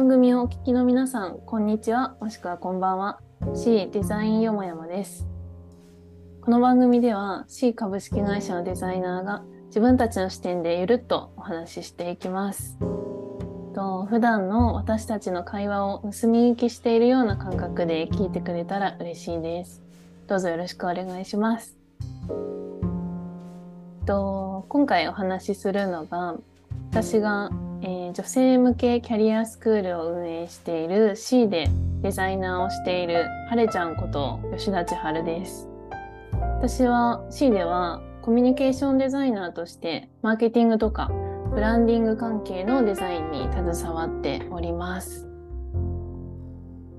番組をお聞きの皆さん、こんにちは、もしくはこんばんは。C デザインよもやまです。この番組では C 株式会社のデザイナーが自分たちの視点でゆるっとお話ししていきます。と普段の私たちの会話を盗み聞きしているような感覚で聞いてくれたら嬉しいです。どうぞよろしくお願いします。と今回お話しするのが私がえー、女性向けキャリアスクールを運営している C でデザイナーをしているはれちゃんこと吉田千春です。私は C ではコミュニケーションデザイナーとしてマーケティングとかブランディング関係のデザインに携わっております。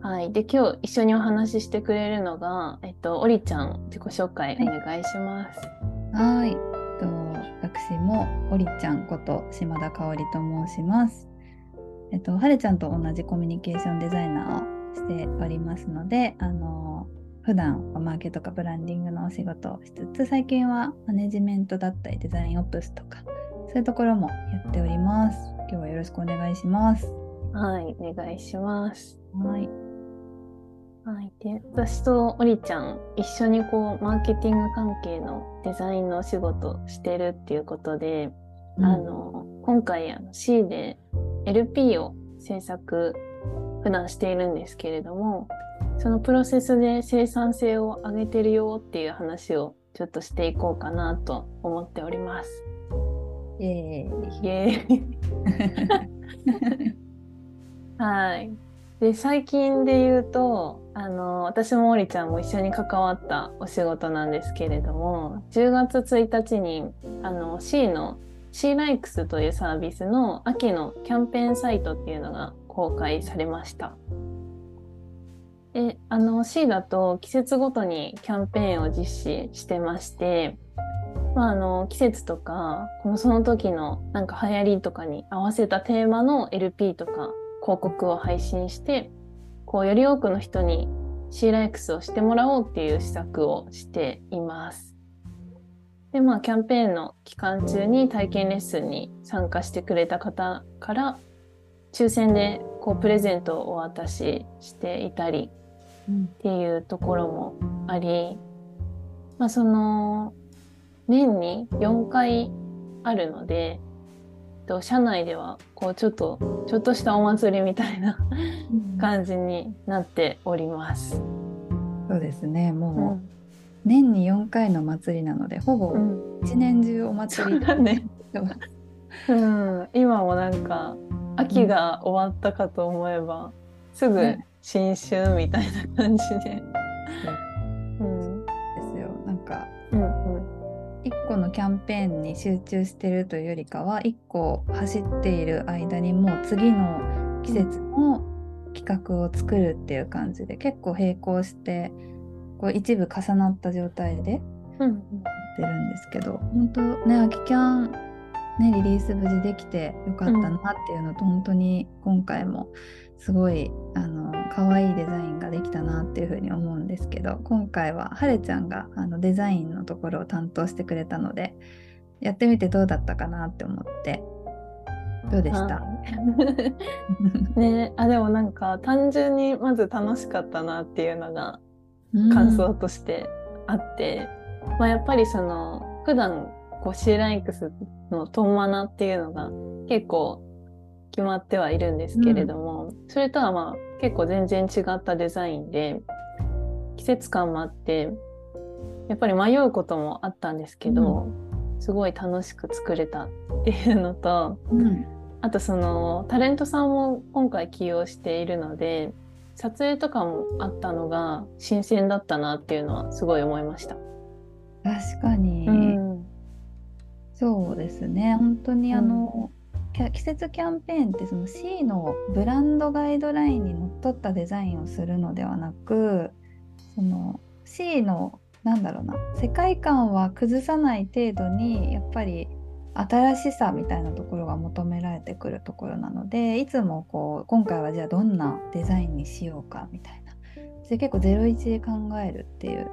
はい。で、今日一緒にお話ししてくれるのが、えっと、おりちゃん、自己紹介お願いします。はい。私もおりちゃんこと島田香織と申します。えっと、はるちゃんと同じコミュニケーションデザイナーをしておりますので、あの普段はマーケとかブランディングのお仕事をしつつ、最近はマネジメントだったりデザインオプスとか、そういうところもやっております。今日はよろしくお願いします。はい、お願いします。はい。はい、で私とおりちゃん一緒にこうマーケティング関係のデザインのお仕事してるっていうことで、うん、あの今回あの C で LP を制作普段しているんですけれどもそのプロセスで生産性を上げてるよっていう話をちょっとしていこうかなと思っております。イエーイ。イエーイ はい。で最近で言うとあの私もおりちゃんも一緒に関わったお仕事なんですけれども10月1日にあの C の C ライクスというサービスの秋のキャンペーンサイトっていうのが公開されました。であの C だと季節ごとにキャンペーンを実施してまして、まあ、あの季節とかこのその時のなんか流行りとかに合わせたテーマの LP とか広告を配信してこうより多くの人に C ライクスをしてもらおうっていう施策をしています。でまあキャンペーンの期間中に体験レッスンに参加してくれた方から抽選でこうプレゼントをお渡ししていたりっていうところもあり、まあ、その年に4回あるのでと社内ではこうちょっとちょっとしたお祭りみたいな感じになっております。そうですね。もう、年に4回の祭りなのでほぼ一年中お祭りだね。うん、今もなんか秋が終わったかと思えば、すぐ新春みたいな感じで。1個のキャンペーンに集中してるというよりかは1個走っている間にもう次の季節の企画を作るっていう感じで結構並行してこう一部重なった状態でやってるんですけど、うん、本当ね秋キャンねリリース無事できてよかったなっていうのと、うん、本当に今回もすごいあの可愛いデザインができたなっていうふうに思うんですけど今回ははれちゃんがあのデザインのところを担当してくれたのでやってみてどうだったかなって思って。どうでした？ねあでもなんか単純にまず楽しかったなっていうのが感想としてあって、うん、まあ、やっぱりその普段こうシーライクスのトンマナっていうのが結構決まってはいるんですけれども、うん、それとはまあ結構全然違ったデザインで季節感もあってやっぱり迷うこともあったんですけど、うん、すごい楽しく作れたっていうのと、うん、あとそのタレントさんも今回起用しているので撮影とかもあったのが新鮮だったなっていうのはすごい思いました。確かに、うん、そうですね。本当にあの、季節キャンペーンってその C のブランドガイドラインにのっとったデザインをするのではなくその C のなんだろうな世界観は崩さない程度にやっぱり新しさみたいなところが求められてくるところなのでいつもこう今回はじゃあどんなデザインにしようかみたいな。で結構01で考えるっていう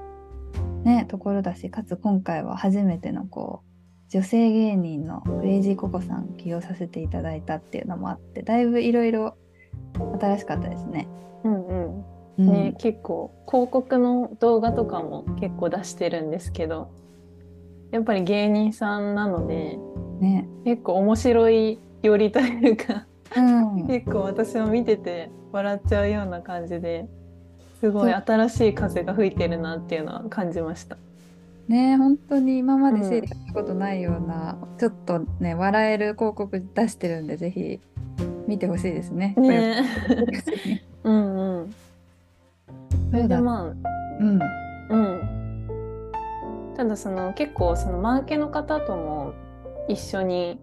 ねところだしかつ今回は初めてのこう女性芸人のクレイジーココさん起用させていただいたっていうのもあってだいぶいろいろ新しかったですね。うんうんうんね、結構広告の動画とかも結構出してるんですけどやっぱり芸人さんなのでね。結構面白いよりというかうん。結構私も見てて笑っちゃうような感じですごい新しい風が吹いてるなっていうのは感じました。ね本当に今までうん整理したことないような、ちょっとね笑える広告出してるんでぜひ見てほしいですね。ね うんうん。それでまあうん。うん。ただその結構そのマーケの方とも一緒に、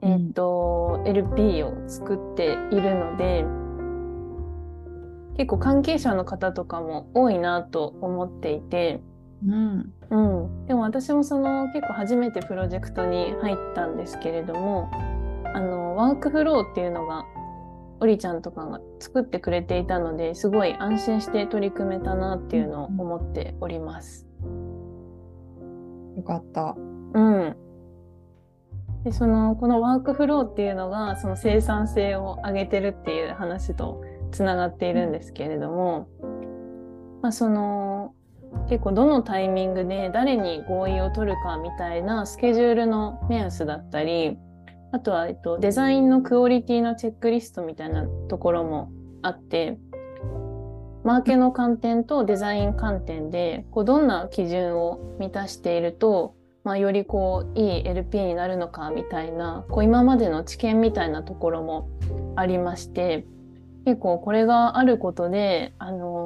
えっと LP を作っているので結構関係者の方とかも多いなと思っていて、うん。うん、でも私もその結構初めてプロジェクトに入ったんですけれどもあのワークフローっていうのがおりちゃんとかが作ってくれていたのですごい安心して取り組めたなっていうのを思っております。よかった。うん、でそのこのワークフローっていうのがその生産性を上げてるっていう話とつながっているんですけれども、まあ、その結構どのタイミングで誰に合意を取るかみたいなスケジュールの目安だったりあとは、えっと、デザインのクオリティのチェックリストみたいなところもあってマーケの観点とデザイン観点でこうどんな基準を満たしていると、まあ、よりこういい LP になるのかみたいなこう今までの知見みたいなところもありまして結構これがあることで、あの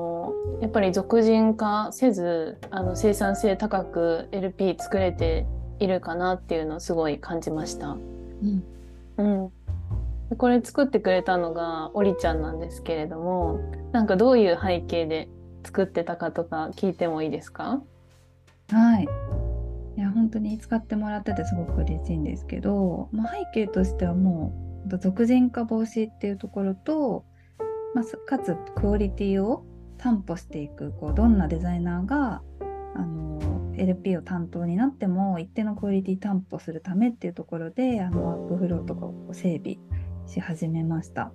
やっぱり俗人化せずあの生産性高く LP 作れているかなっていうのをすごい感じました。うん。うん、これ作ってくれたのがおりちゃんなんですけれどもなんかどういう背景で作ってたかとか聞いてもいいですか？はい。いや本当に使ってもらっててすごく嬉しいんですけど、まあ、背景としてはもう俗人化防止っていうところと、まあ、かつクオリティを担保していくこうどんなデザイナーがあの LP を担当になっても一定のクオリティ担保するためっていうところであのワークフローとかを整備し始めました。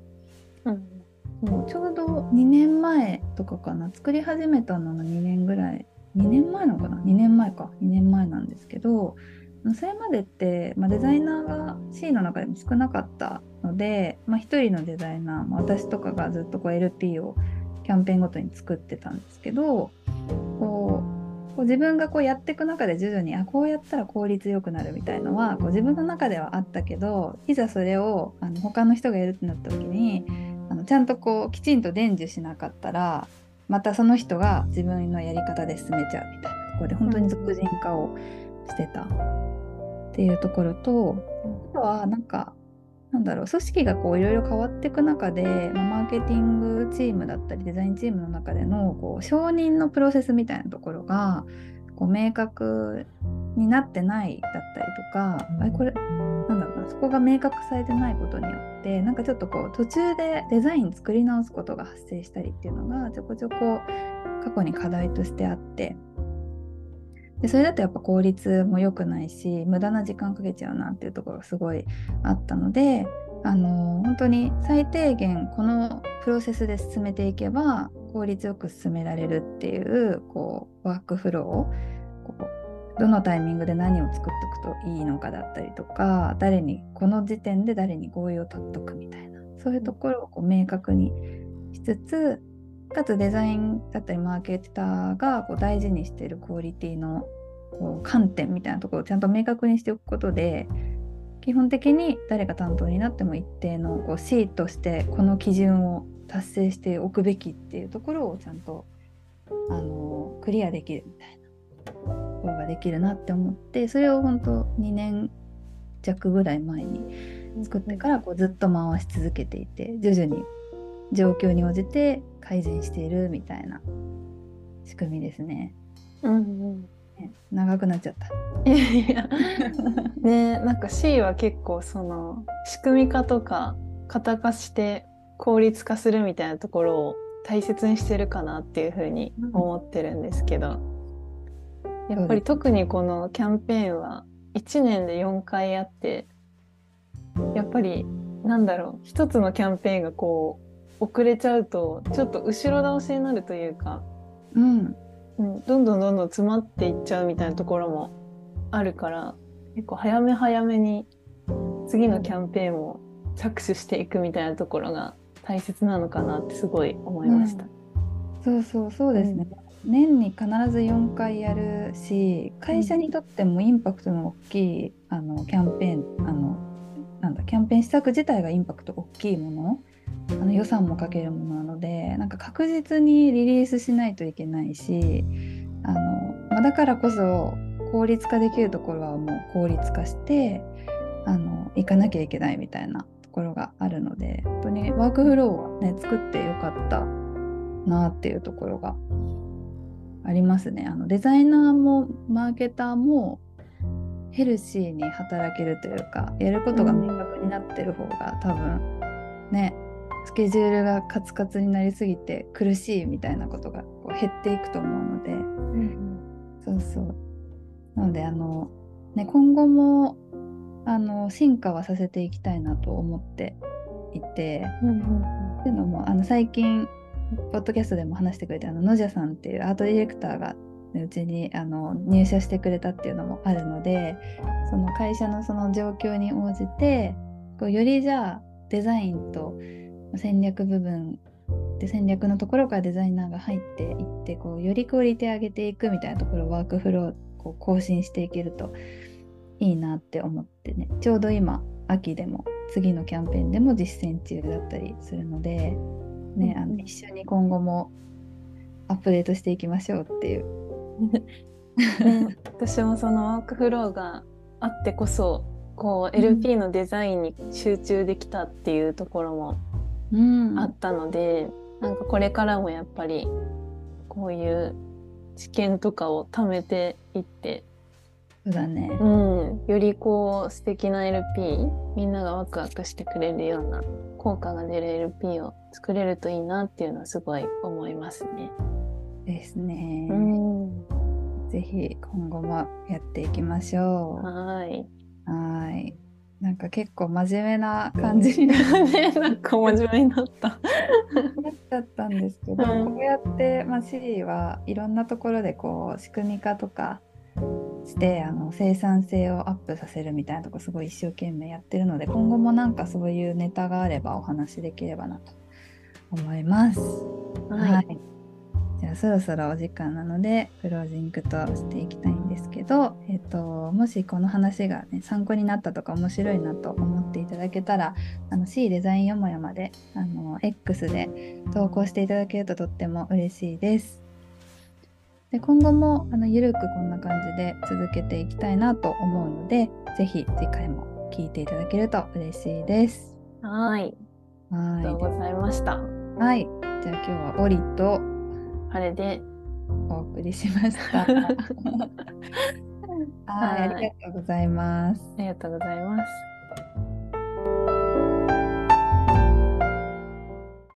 うん。もうちょうど2年前とかかな。作り始めたのが2年ぐらい2年前なのかな？2年前か。2年前なんですけどそれまでって、まあ、デザイナーが C の中でも少なかったので、まあ、1人のデザイナー、まあ、私とかがずっとこう LP をキャンペーンごとに作ってたんですけどこうこう自分がこうやっていく中で徐々にあこうやったら効率よくなるみたいのはこう自分の中ではあったけどいざそれをあの他の人がやるってなった時にあのちゃんとこうきちんと伝授しなかったらまたその人が自分のやり方で進めちゃうみたいなところで本当に俗人化をしてたっていうところとあとはなんかなんだろう組織がこういろいろ変わっていく中で、ま、マーケティングチームだったりデザインチームの中でのこう承認のプロセスみたいなところがこう明確になってないだったりとかあれこれなんだろうなそこが明確されてないことによってなんかちょっとこう途中でデザイン作り直すことが発生したりっていうのがちょこちょこ過去に課題としてあってでそれだとやっぱ効率も良くないし無駄な時間かけちゃうなっていうところがすごいあったのであの本当に最低限このプロセスで進めていけば効率よく進められるっていうこうワークフローをこうどのタイミングで何を作っておくといいのかだったりとか誰にこの時点で誰に合意を取っとくみたいなそういうところをこう明確にしつつかつデザインだったりマーケターがこう大事にしてるクオリティのこう観点みたいなところをちゃんと明確にしておくことで基本的に誰が担当になっても一定のこう C としてこの基準を達成しておくべきっていうところをちゃんとあのクリアできるみたいなところができるなって思ってそれを本当2年弱ぐらい前に作ってからこうずっと回し続けていて徐々に状況に応じて改善しているみたいな仕組みですね。うんうん。ね長くなっちゃった。いやいや。ねなんか C は結構その仕組み化とか型化して効率化するみたいなところを大切にしてるかなっていうふうに思ってるんですけど、やっぱり特にこのキャンペーンは1年で4回あってやっぱりなんだろう。一つのキャンペーンがこう遅れちゃうとちょっと後ろ倒しになるというか、うん、うん、どんどんどんどん詰まっていっちゃうみたいなところもあるから結構早め早めに次のキャンペーンを着手していくみたいなところが大切なのかなってすごい思いました。そうそうそうですね、年に必ず4回やるし会社にとってもインパクトの大きいあのキャンペーンあのなんだキャンペーン施策自体がインパクト大きいものあの予算もかけるものなのでなんか確実にリリースしないといけないしあの、まあだからこそ効率化できるところはもう効率化してあの行かなきゃいけないみたいなところがあるので本当にワークフローはね作ってよかったなっていうところがありますね。あのデザイナーもマーケターもヘルシーに働けるというかやることが明確になってる方が多分ねスケジュールがカツカツになりすぎて苦しいみたいなことがこう減っていくと思うので。そうそう。なのであの、ね、今後もあの進化はさせていきたいなと思っていて。っていうのもあの最近ポッドキャストでも話してくれてあの野じゃさんっていうアートディレクターがうちにあの入社してくれたっていうのもあるのでその会社のその状況に応じてこうよりじゃあデザインと戦略部分で戦略のところからデザイナーが入っていってこうよりクオリティ上げていくみたいなところをワークフローこう更新していけるといいなって思ってね。ちょうど今秋でも次のキャンペーンでも実践中だったりするので、ね、あの一緒に今後もアップデートしていきましょうっていう。ね、私もそのワークフローがあってこそこう LP のデザインに集中できたっていうところもうんあったので、なんかこれからもやっぱりこういう知見とかを貯めていって、そうだね。うん、よりこう素敵な LP みんながワクワクしてくれるような効果が出る LP を作れるといいなっていうのはすごい思いますね。ですね。うん、ぜひ今後もやっていきましょう。はい。はい。なんか結構真面目な感じになっね、なんか真面目になった。ちゃったんですけど、うんこうやって、まあ、C はいろんなところでこう仕組み化とかしてあの生産性をアップさせるみたいなとこすごい一生懸命やってるので今後もなんかそういうネタがあればお話しできればなと思います。はい、じゃあそろそろお時間なのでクロージングとしていきたいんですけど、えっと、もしこの話が、ね、参考になったとか面白いなと思っていただけたらあの C デザインよもやまであの X で投稿していただけるととっても嬉しいです。で今後もあのゆるくこんな感じで続けていきたいなと思うのでぜひ次回も聞いていただけると嬉しいです。はい。ありがとうはございました。い、はい、じゃあ今日はオリとあれで、お送りしました。はい、はいありがとうございます。ありがとうございます。